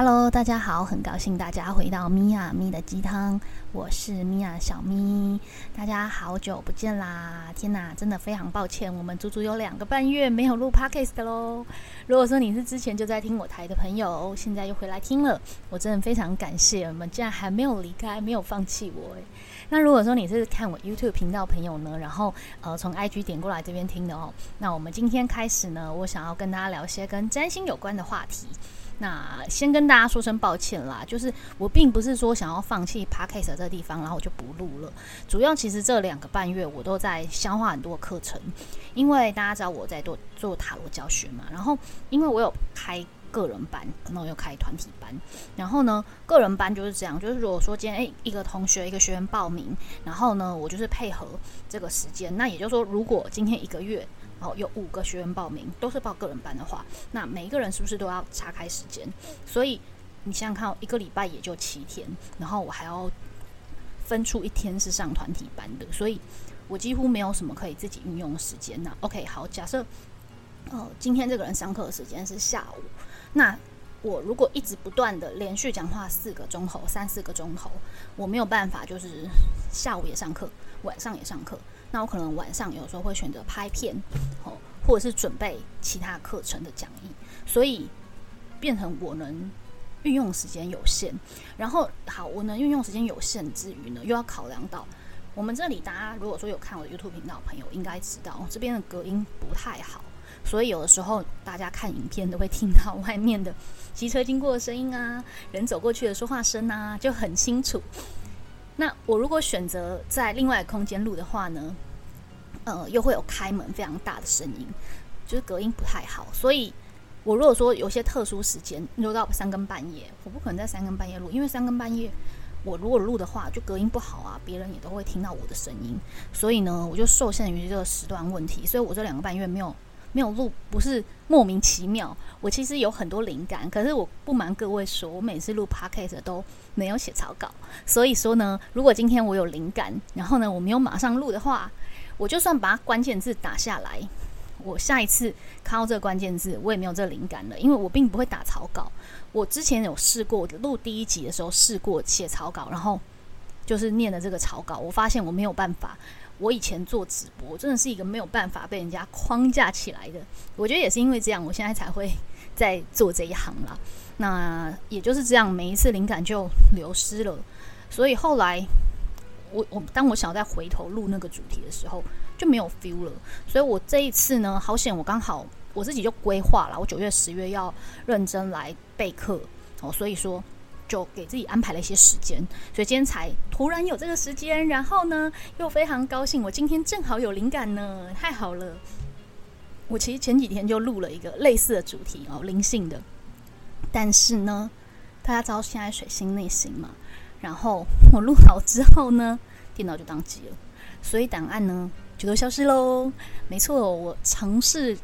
Hello，大家好，很高兴大家回到米娅咪的鸡汤，我是米娅小咪，大家好久不见啦！天哪，真的非常抱歉，我们足足有两个半月没有录 Podcast 喽。如果说你是之前就在听我台的朋友，现在又回来听了，我真的非常感谢你们，竟然还没有离开，没有放弃我诶。那如果说你是看我 YouTube 频道朋友呢，然后呃从 IG 点过来这边听的哦，那我们今天开始呢，我想要跟大家聊些跟占星有关的话题。那先跟大家说声抱歉啦，就是我并不是说想要放弃 Podcast 这个地方，然后我就不录了。主要其实这两个半月我都在消化很多课程，因为大家知道我在做做塔罗教学嘛，然后因为我有开个人班，然后又开团体班，然后呢个人班就是这样，就是如果说今天诶一个同学一个学员报名，然后呢我就是配合这个时间，那也就是说如果今天一个月。哦，有五个学员报名，都是报个人班的话，那每一个人是不是都要岔开时间？所以你想想看，一个礼拜也就七天，然后我还要分出一天是上团体班的，所以我几乎没有什么可以自己运用的时间那 OK，好，假设呃，今天这个人上课的时间是下午，那我如果一直不断的连续讲话四个钟头、三四个钟头，我没有办法，就是下午也上课，晚上也上课。那我可能晚上有时候会选择拍片，哦，或者是准备其他课程的讲义，所以变成我能运用时间有限。然后好，我能运用时间有限之余呢，又要考量到我们这里大家如果说有看我的 YouTube 频道朋友，应该知道这边的隔音不太好，所以有的时候大家看影片都会听到外面的 机车经过的声音啊，人走过去的说话声啊，就很清楚。那我如果选择在另外空间录的话呢，呃，又会有开门非常大的声音，就是隔音不太好。所以，我如果说有些特殊时间录到三更半夜，我不可能在三更半夜录，因为三更半夜我如果录的话，就隔音不好啊，别人也都会听到我的声音。所以呢，我就受限于这个时段问题，所以我这两个半月没有。没有录不是莫名其妙，我其实有很多灵感，可是我不瞒各位说，我每次录 podcast 都没有写草稿，所以说呢，如果今天我有灵感，然后呢我没有马上录的话，我就算把关键字打下来，我下一次看到这个关键字，我也没有这灵感了，因为我并不会打草稿。我之前有试过录第一集的时候试过写草稿，然后就是念的这个草稿，我发现我没有办法。我以前做直播，真的是一个没有办法被人家框架起来的。我觉得也是因为这样，我现在才会在做这一行啦。那也就是这样，每一次灵感就流失了。所以后来，我我当我想要再回头录那个主题的时候，就没有 feel 了。所以我这一次呢，好险我刚好我自己就规划了，我九月、十月要认真来备课哦。所以说。就给自己安排了一些时间，所以今天才突然有这个时间，然后呢又非常高兴，我今天正好有灵感呢，太好了！我其实前几天就录了一个类似的主题哦，灵性的，但是呢，大家知道现在水星逆行嘛，然后我录好之后呢，电脑就宕机了，所以档案呢就都消失喽。没错，我尝试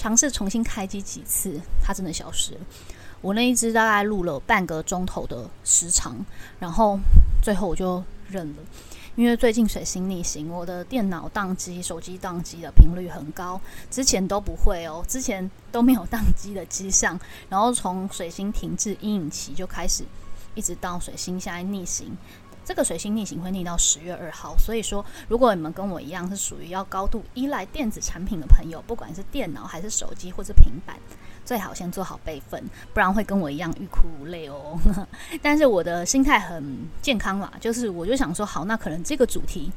尝试重新开机几次，它真的消失了。我那一只大概录了半个钟头的时长，然后最后我就认了，因为最近水星逆行，我的电脑宕机、手机宕机的频率很高，之前都不会哦，之前都没有宕机的迹象，然后从水星停滞阴影期就开始，一直到水星现在逆行，这个水星逆行会逆到十月二号，所以说如果你们跟我一样是属于要高度依赖电子产品的朋友，不管是电脑还是手机或者平板。最好先做好备份，不然会跟我一样欲哭无泪哦。但是我的心态很健康啦，就是我就想说，好，那可能这个主题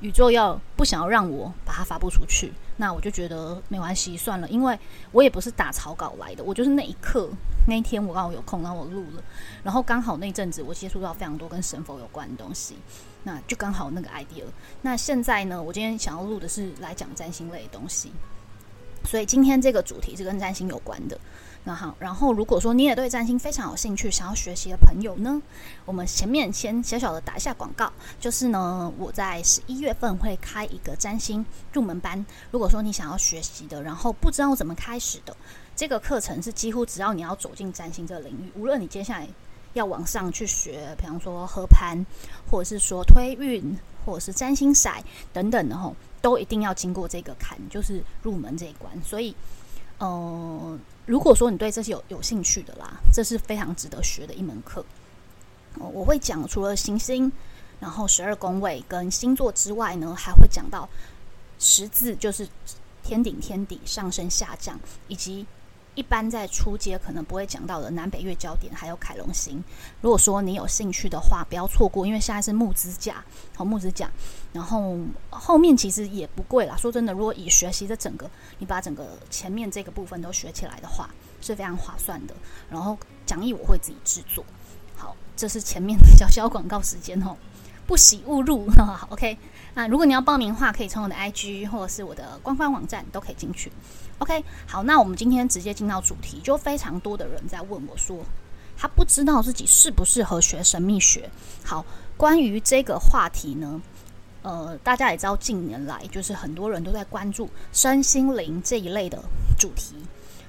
宇宙要不想要让我把它发布出去，那我就觉得没关系，算了，因为我也不是打草稿来的，我就是那一刻那一天我刚好有空，然后我录了，然后刚好那阵子我接触到非常多跟神佛有关的东西，那就刚好那个 idea。那现在呢，我今天想要录的是来讲占星类的东西。所以今天这个主题是跟占星有关的。那好，然后如果说你也对占星非常有兴趣，想要学习的朋友呢，我们前面先小小的打一下广告，就是呢，我在十一月份会开一个占星入门班。如果说你想要学习的，然后不知道怎么开始的，这个课程是几乎只要你要走进占星这个领域，无论你接下来要往上去学，比方说合盘，或者是说推运，或者是占星骰等等的吼。都一定要经过这个坎，就是入门这一关。所以，呃，如果说你对这些有有兴趣的啦，这是非常值得学的一门课。我会讲除了行星，然后十二宫位跟星座之外呢，还会讲到十字，就是天顶、天底、上升、下降，以及。一般在初阶可能不会讲到的南北月焦点，还有凯龙星。如果说你有兴趣的话，不要错过，因为现在是募资价，好募资价。然后后面其实也不贵啦。说真的，如果以学习的整个，你把整个前面这个部分都学起来的话，是非常划算的。然后讲义我会自己制作。好，这是前面的小小广告时间哦，不喜勿入。OK，那如果你要报名的话，可以从我的 IG 或者是我的官方网站都可以进去。OK，好，那我们今天直接进到主题，就非常多的人在问我说，他不知道自己适不适合学神秘学。好，关于这个话题呢，呃，大家也知道，近年来就是很多人都在关注身心灵这一类的主题，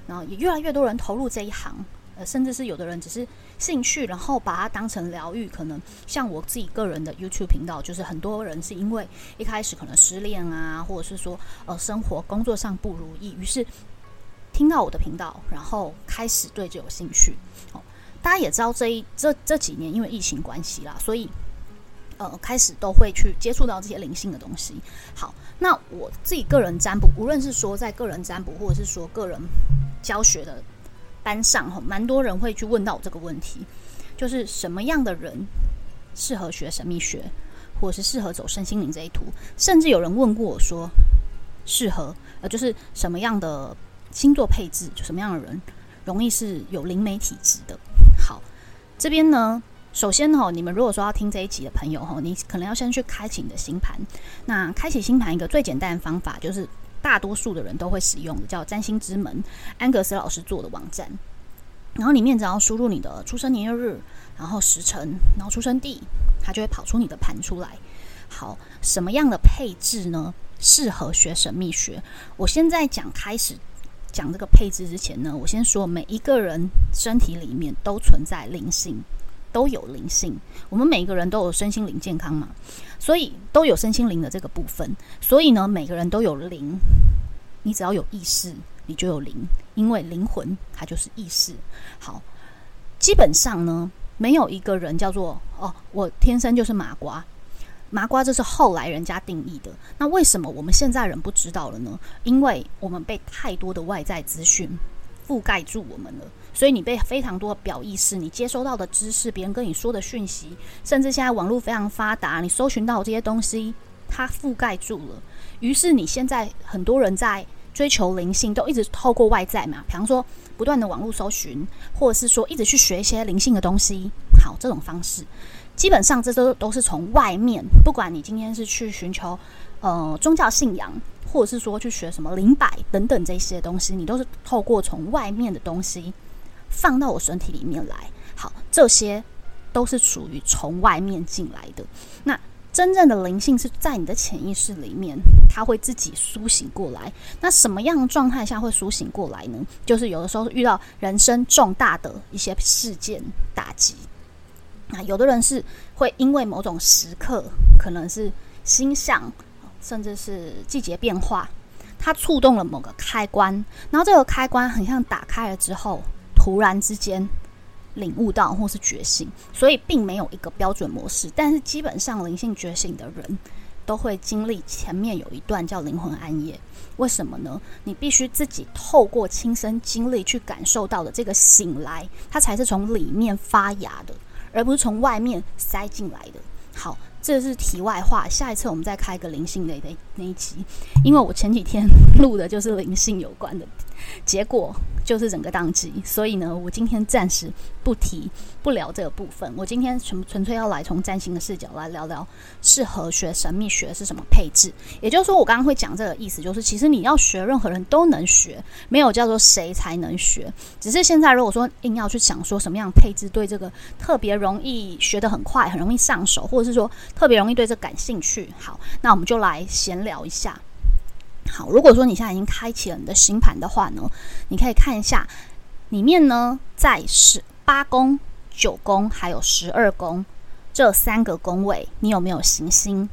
然后也越来越多人投入这一行。呃，甚至是有的人只是兴趣，然后把它当成疗愈。可能像我自己个人的 YouTube 频道，就是很多人是因为一开始可能失恋啊，或者是说呃生活工作上不如意，于是听到我的频道，然后开始对这有兴趣。哦，大家也知道这一这这几年因为疫情关系啦，所以呃开始都会去接触到这些灵性的东西。好，那我自己个人占卜，无论是说在个人占卜，或者是说个人教学的。班上哈，蛮多人会去问到我这个问题，就是什么样的人适合学神秘学，或者是适合走身心灵这一途？甚至有人问过我说，适合呃，就是什么样的星座配置，就什么样的人容易是有灵媒体质的？好，这边呢，首先哈，你们如果说要听这一集的朋友哈，你可能要先去开启你的星盘。那开启星盘一个最简单的方法就是。大多数的人都会使用的叫占星之门，安格斯老师做的网站。然后里面只要输入你的出生年月日，然后时辰，然后出生地，它就会跑出你的盘出来。好，什么样的配置呢？适合学神秘学？我现在讲开始讲这个配置之前呢，我先说每一个人身体里面都存在灵性。都有灵性，我们每一个人都有身心灵健康嘛，所以都有身心灵的这个部分。所以呢，每个人都有灵，你只要有意识，你就有灵，因为灵魂它就是意识。好，基本上呢，没有一个人叫做哦，我天生就是麻瓜，麻瓜这是后来人家定义的。那为什么我们现在人不知道了呢？因为我们被太多的外在资讯覆盖住我们了。所以你被非常多的表意识，你接收到的知识，别人跟你说的讯息，甚至现在网络非常发达，你搜寻到这些东西，它覆盖住了。于是你现在很多人在追求灵性，都一直透过外在嘛，比方说不断的网络搜寻，或者是说一直去学一些灵性的东西。好，这种方式，基本上这都都是从外面，不管你今天是去寻求呃宗教信仰，或者是说去学什么灵摆等等这些东西，你都是透过从外面的东西。放到我身体里面来，好，这些都是属于从外面进来的。那真正的灵性是在你的潜意识里面，它会自己苏醒过来。那什么样的状态下会苏醒过来呢？就是有的时候遇到人生重大的一些事件打击，那有的人是会因为某种时刻，可能是星象，甚至是季节变化，它触动了某个开关，然后这个开关很像打开了之后。突然之间领悟到或是觉醒，所以并没有一个标准模式。但是基本上灵性觉醒的人都会经历前面有一段叫灵魂暗夜。为什么呢？你必须自己透过亲身经历去感受到的这个醒来，它才是从里面发芽的，而不是从外面塞进来的。好。这是题外话，下一次我们再开个灵性的那那一集，因为我前几天录的就是灵性有关的，结果就是整个宕机，所以呢，我今天暂时不提不聊这个部分。我今天纯纯粹要来从占星的视角来聊聊适合学神秘学是什么配置。也就是说，我刚刚会讲这个意思，就是其实你要学，任何人都能学，没有叫做谁才能学。只是现在如果说硬要去想说什么样配置对这个特别容易学得很快，很容易上手，或者是说。特别容易对这感兴趣。好，那我们就来闲聊一下。好，如果说你现在已经开启了你的星盘的话呢，你可以看一下里面呢，在十八宫、九宫还有十二宫这三个宫位，你有没有行星？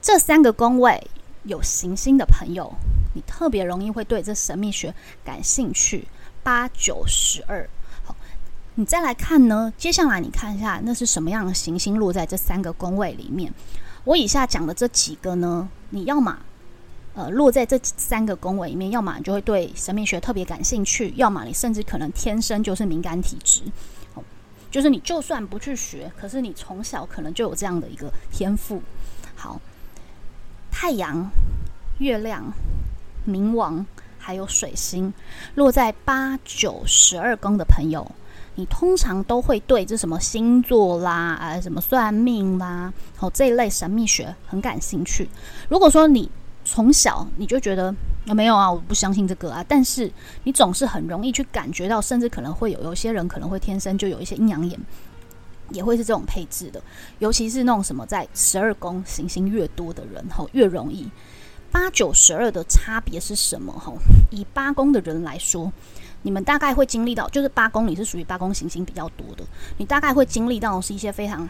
这三个宫位有行星的朋友，你特别容易会对这神秘学感兴趣。八九十二。好，你再来看呢，接下来你看一下，那是什么样的行星落在这三个宫位里面？我以下讲的这几个呢，你要么呃落在这三个宫位里面，要么你就会对神秘学特别感兴趣，要么你甚至可能天生就是敏感体质。就是你就算不去学，可是你从小可能就有这样的一个天赋。好，太阳、月亮、冥王还有水星落在八九十二宫的朋友，你通常都会对这什么星座啦、啊什么算命啦，哦这一类神秘学很感兴趣。如果说你从小你就觉得。啊，没有啊，我不相信这个啊。但是你总是很容易去感觉到，甚至可能会有有些人可能会天生就有一些阴阳眼，也会是这种配置的。尤其是那种什么在十二宫行星越多的人，吼越容易。八九十二的差别是什么？吼，以八宫的人来说，你们大概会经历到，就是八宫里是属于八宫行星比较多的，你大概会经历到是一些非常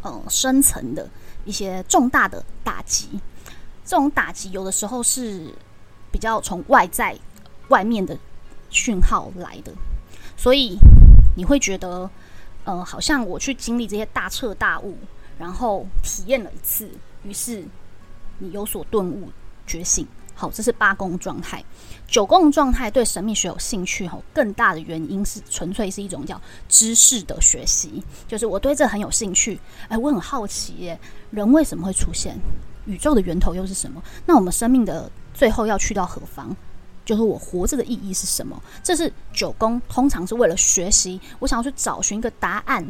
呃深层的一些重大的打击。这种打击有的时候是。比较从外在、外面的讯号来的，所以你会觉得，呃，好像我去经历这些大彻大悟，然后体验了一次，于是你有所顿悟、觉醒。好，这是八宫状态。九宫状态对神秘学有兴趣，吼，更大的原因是纯粹是一种叫知识的学习，就是我对这很有兴趣。哎，我很好奇，耶，人为什么会出现？宇宙的源头又是什么？那我们生命的最后要去到何方？就是我活着的意义是什么？这是九宫通常是为了学习，我想要去找寻一个答案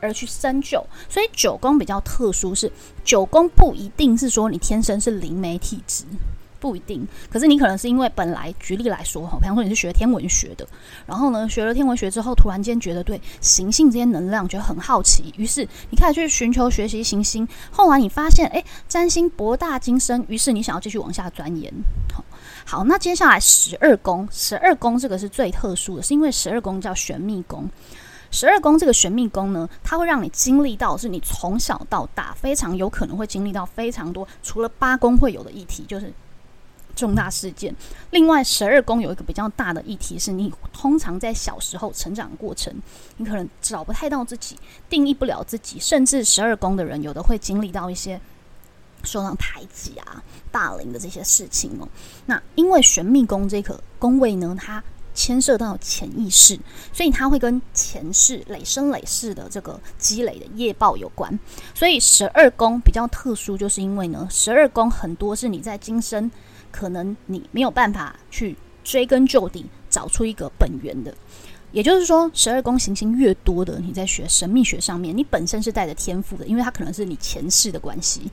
而去深究。所以九宫比较特殊，是九宫不一定是说你天生是灵媒体质。不一定，可是你可能是因为本来举例来说哈，比方说你是学天文学的，然后呢学了天文学之后，突然间觉得对行星这些能量觉得很好奇，于是你开始去寻求学习行星。后来你发现，哎，占星博大精深，于是你想要继续往下钻研。好，好，那接下来十二宫，十二宫这个是最特殊的，是因为十二宫叫玄秘宫。十二宫这个玄秘宫呢，它会让你经历到是你从小到大非常有可能会经历到非常多，除了八宫会有的议题，就是。重大事件。另外，十二宫有一个比较大的议题，是你通常在小时候成长过程，你可能找不太到自己，定义不了自己，甚至十二宫的人有的会经历到一些受到排挤啊、霸凌的这些事情哦。那因为玄秘宫这个宫位呢，它牵涉到潜意识，所以它会跟前世累生累世的这个积累的业报有关。所以十二宫比较特殊，就是因为呢，十二宫很多是你在今生。可能你没有办法去追根究底找出一个本源的，也就是说，十二宫行星越多的，你在学神秘学上面，你本身是带着天赋的，因为它可能是你前世的关系，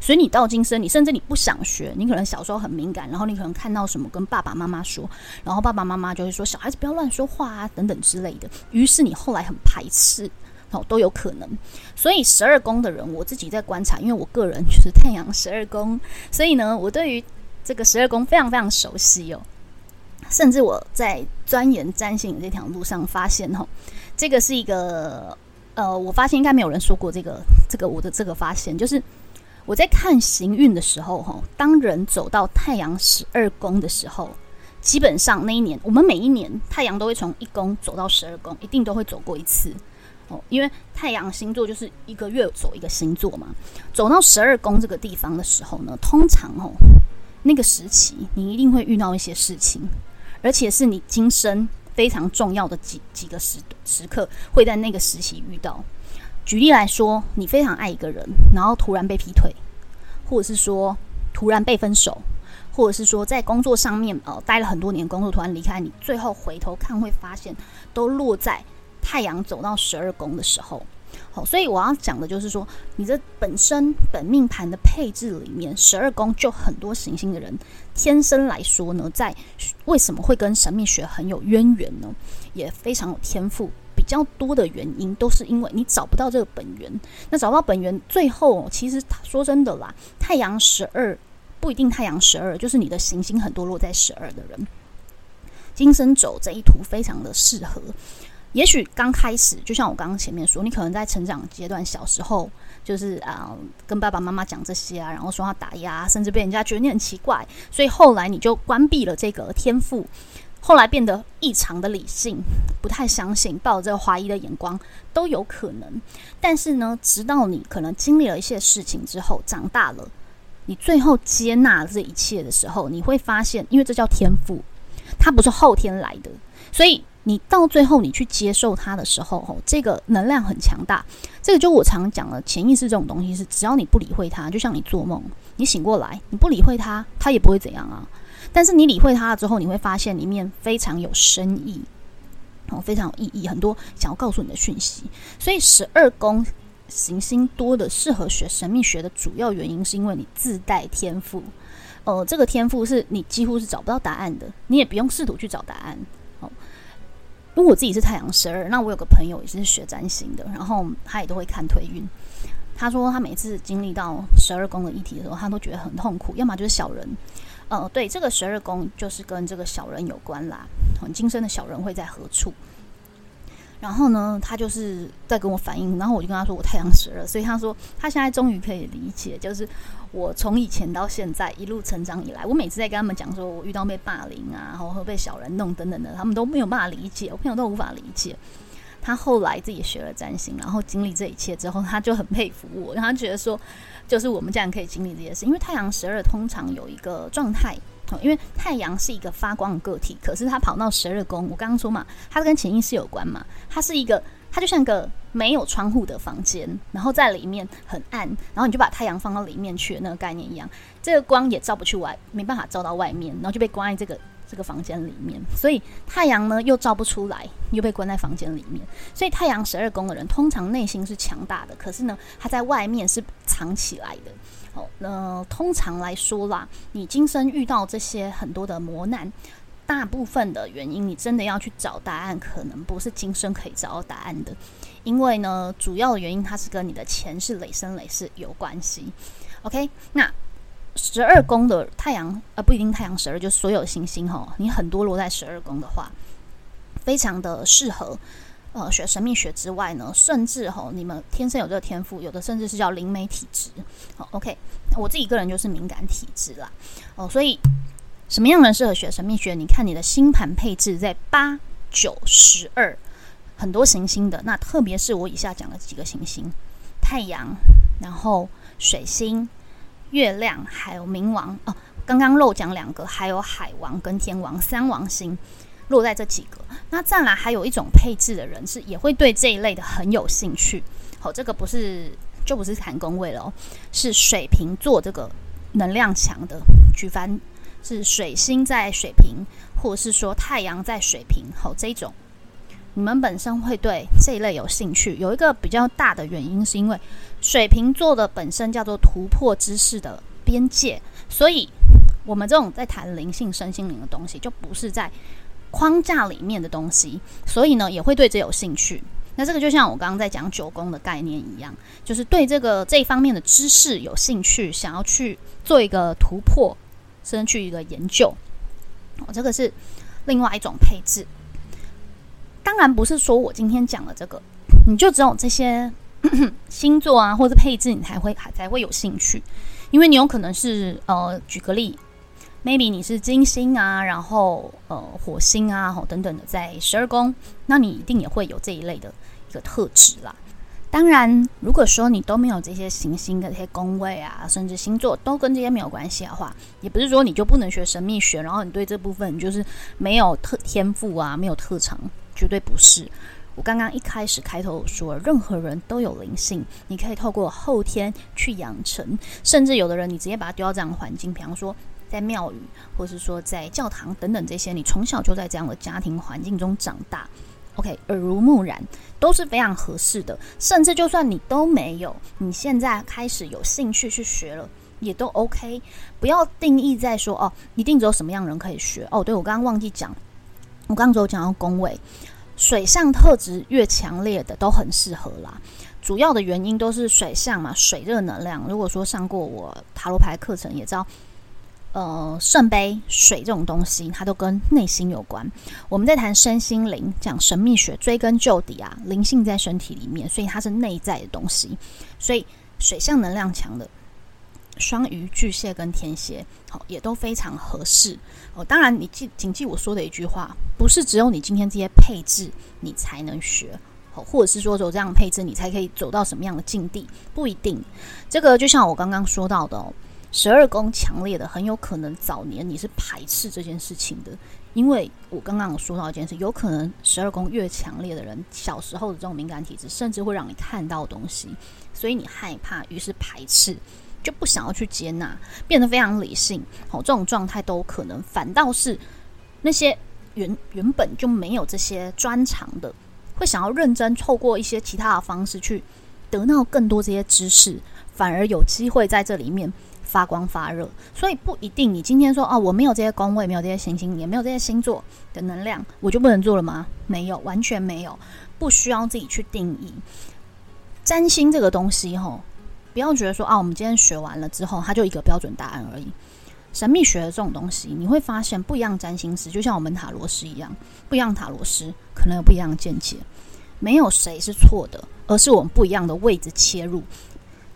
所以你到今生，你甚至你不想学，你可能小时候很敏感，然后你可能看到什么跟爸爸妈妈说，然后爸爸妈妈就会说小孩子不要乱说话啊等等之类的，于是你后来很排斥，哦都有可能。所以十二宫的人，我自己在观察，因为我个人就是太阳十二宫，所以呢，我对于这个十二宫非常非常熟悉哦，甚至我在钻研占星这条路上发现哦，这个是一个呃，我发现应该没有人说过这个这个我的这个发现，就是我在看行运的时候哈，当人走到太阳十二宫的时候，基本上那一年我们每一年太阳都会从一宫走到十二宫，一定都会走过一次哦，因为太阳星座就是一个月走一个星座嘛，走到十二宫这个地方的时候呢，通常哦。那个时期，你一定会遇到一些事情，而且是你今生非常重要的几几个时时刻，会在那个时期遇到。举例来说，你非常爱一个人，然后突然被劈腿，或者是说突然被分手，或者是说在工作上面呃待了很多年，工作突然离开你，最后回头看会发现，都落在太阳走到十二宫的时候。好，所以我要讲的就是说，你这本身本命盘的配置里面，十二宫就很多行星的人，天生来说呢，在为什么会跟神秘学很有渊源呢？也非常有天赋。比较多的原因都是因为你找不到这个本源。那找到本源，最后其实说真的啦，太阳十二不一定太阳十二，就是你的行星很多落在十二的人，金生走这一图非常的适合。也许刚开始，就像我刚刚前面说，你可能在成长阶段，小时候就是啊，跟爸爸妈妈讲这些啊，然后说他打压，甚至被人家觉得你很奇怪，所以后来你就关闭了这个天赋。后来变得异常的理性，不太相信，抱着怀疑的眼光都有可能。但是呢，直到你可能经历了一些事情之后，长大了，你最后接纳这一切的时候，你会发现，因为这叫天赋，它不是后天来的，所以你到最后你去接受它的时候，吼，这个能量很强大。这个就我常讲的潜意识这种东西，是只要你不理会它，就像你做梦，你醒过来，你不理会它，它也不会怎样啊。但是你理会它了之后，你会发现里面非常有深意，哦，非常有意义，很多想要告诉你的讯息。所以十二宫行星多的适合学神秘学的主要原因，是因为你自带天赋。呃，这个天赋是你几乎是找不到答案的，你也不用试图去找答案。哦，因为我自己是太阳十二，那我有个朋友也是学占星的，然后他也都会看推运。他说他每次经历到十二宫的议题的时候，他都觉得很痛苦，要么就是小人。呃，对，这个十二宫就是跟这个小人有关啦。很今生的小人会在何处？然后呢，他就是在跟我反映，然后我就跟他说我太阳十二，所以他说他现在终于可以理解，就是我从以前到现在一路成长以来，我每次在跟他们讲说我遇到被霸凌啊，然后被小人弄等等的，他们都没有办法理解，我朋友都无法理解。他后来自己学了占星，然后经历这一切之后，他就很佩服我，然后觉得说。就是我们这样可以经历这些事，因为太阳十二通常有一个状态，因为太阳是一个发光的个体，可是他跑到十二宫，我刚刚说嘛，它跟潜意识有关嘛，它是一个，它就像个没有窗户的房间，然后在里面很暗，然后你就把太阳放到里面去，那个概念一样，这个光也照不去外，没办法照到外面，然后就被关在这个。这个房间里面，所以太阳呢又照不出来，又被关在房间里面。所以太阳十二宫的人通常内心是强大的，可是呢，他在外面是藏起来的。哦，那通常来说啦，你今生遇到这些很多的磨难，大部分的原因，你真的要去找答案，可能不是今生可以找到答案的，因为呢，主要的原因它是跟你的前世累生累世有关系。OK，那。十二宫的太阳，呃，不一定太阳十二，就所有行星哈，你很多落在十二宫的话，非常的适合，呃，学神秘学之外呢，甚至哈，你们天生有这个天赋，有的甚至是叫灵媒体质。好，OK，我自己个人就是敏感体质啦，哦，所以什么样的人适合学神秘学？你看你的星盘配置在八九十二，很多行星的，那特别是我以下讲的几个行星，太阳，然后水星。月亮还有冥王哦，刚刚漏讲两个，还有海王跟天王三王星落在这几个。那再来还有一种配置的人是也会对这一类的很有兴趣。好，这个不是就不是谈宫位了哦，是水瓶座这个能量强的，举凡是水星在水瓶，或是说太阳在水瓶，好这种。你们本身会对这一类有兴趣，有一个比较大的原因，是因为水瓶座的本身叫做突破知识的边界，所以我们这种在谈灵性、身心灵的东西，就不是在框架里面的东西，所以呢，也会对这有兴趣。那这个就像我刚刚在讲九宫的概念一样，就是对这个这一方面的知识有兴趣，想要去做一个突破，甚至去一个研究。哦，这个是另外一种配置。当然不是说我今天讲的这个，你就只有这些 星座啊，或者配置，你才会还才会有兴趣。因为你有可能是呃，举个例，maybe 你是金星啊，然后呃火星啊，吼等等的在十二宫，那你一定也会有这一类的一个特质啦。当然，如果说你都没有这些行星的这些宫位啊，甚至星座都跟这些没有关系的话，也不是说你就不能学神秘学，然后你对这部分就是没有特天赋啊，没有特长。绝对不是。我刚刚一开始开头说，任何人都有灵性，你可以透过后天去养成，甚至有的人你直接把他丢到这样的环境，比方说在庙宇，或是说在教堂等等这些，你从小就在这样的家庭环境中长大，OK，耳濡目染都是非常合适的。甚至就算你都没有，你现在开始有兴趣去学了，也都 OK。不要定义在说哦，一定只有什么样人可以学哦。对我刚刚忘记讲。我刚刚只有讲到宫位，水象特质越强烈的都很适合啦。主要的原因都是水象嘛，水热能量。如果说上过我塔罗牌课程，也知道，呃，圣杯水这种东西，它都跟内心有关。我们在谈身心灵，讲神秘学，追根究底啊，灵性在身体里面，所以它是内在的东西。所以水象能量强的，双鱼、巨蟹跟天蝎，好，也都非常合适哦。当然，你记谨记我说的一句话，不是只有你今天这些配置你才能学，或者是说有这样配置你才可以走到什么样的境地，不一定。这个就像我刚刚说到的哦，十二宫强烈的，很有可能早年你是排斥这件事情的，因为我刚刚有说到一件事，有可能十二宫越强烈的人，小时候的这种敏感体质，甚至会让你看到东西，所以你害怕，于是排斥。就不想要去接纳，变得非常理性，好，这种状态都可能。反倒是那些原原本就没有这些专长的，会想要认真透过一些其他的方式去得到更多这些知识，反而有机会在这里面发光发热。所以不一定，你今天说哦，我没有这些宫位，没有这些行星，也没有这些星座的能量，我就不能做了吗？没有，完全没有，不需要自己去定义占星这个东西，吼。不要觉得说啊，我们今天学完了之后，它就一个标准答案而已。神秘学的这种东西，你会发现不一样占星师，就像我们塔罗师一样，不一样塔罗师可能有不一样的见解。没有谁是错的，而是我们不一样的位置切入。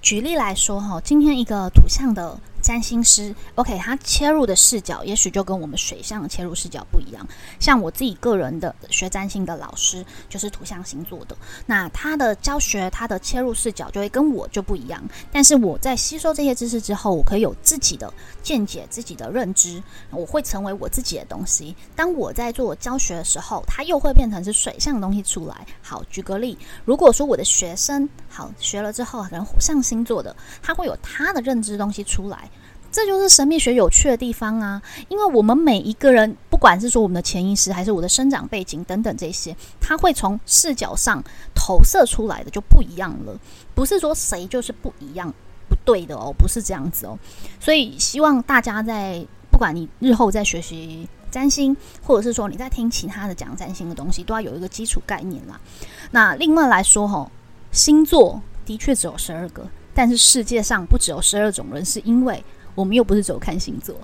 举例来说，哈，今天一个图像的。占星师，OK，他切入的视角也许就跟我们水象切入视角不一样。像我自己个人的学占星的老师，就是土象星座的，那他的教学，他的切入视角就会跟我就不一样。但是我在吸收这些知识之后，我可以有自己的见解、自己的认知，我会成为我自己的东西。当我在做教学的时候，它又会变成是水象的东西出来。好，举个例，如果说我的学生好学了之后，可能火象星座的，他会有他的认知东西出来。这就是神秘学有趣的地方啊！因为我们每一个人，不管是说我们的潜意识，还是我的生长背景等等这些，它会从视角上投射出来的就不一样了。不是说谁就是不一样、不对的哦，不是这样子哦。所以希望大家在不管你日后在学习占星，或者是说你在听其他的讲占星的东西，都要有一个基础概念啦。那另外来说，哈，星座的确只有十二个，但是世界上不只有十二种人，是因为。我们又不是只有看星座，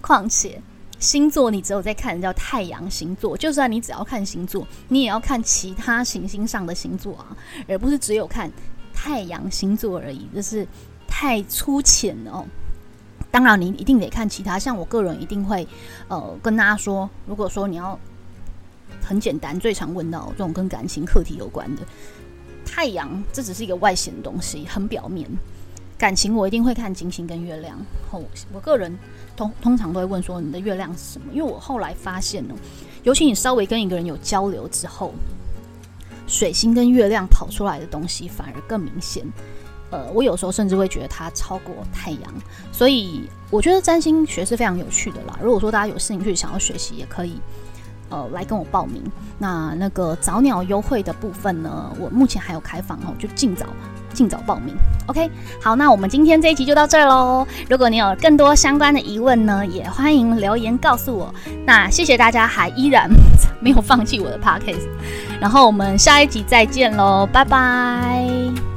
况且星座你只有在看叫太阳星座，就算你只要看星座，你也要看其他行星上的星座啊，而不是只有看太阳星座而已，这是太粗浅了哦。当然，你一定得看其他，像我个人一定会呃跟大家说，如果说你要很简单，最常问到这种跟感情课题有关的太阳，这只是一个外显的东西，很表面。感情我一定会看金星跟月亮。后我个人通通常都会问说你的月亮是什么？因为我后来发现呢，尤其你稍微跟一个人有交流之后，水星跟月亮跑出来的东西反而更明显。呃，我有时候甚至会觉得它超过太阳。所以我觉得占星学是非常有趣的啦。如果说大家有兴趣想要学习，也可以呃来跟我报名。那那个早鸟优惠的部分呢，我目前还有开放哦，就尽早。尽早报名，OK。好，那我们今天这一集就到这儿喽。如果你有更多相关的疑问呢，也欢迎留言告诉我。那谢谢大家还依然 没有放弃我的 Podcast，然后我们下一集再见喽，拜拜。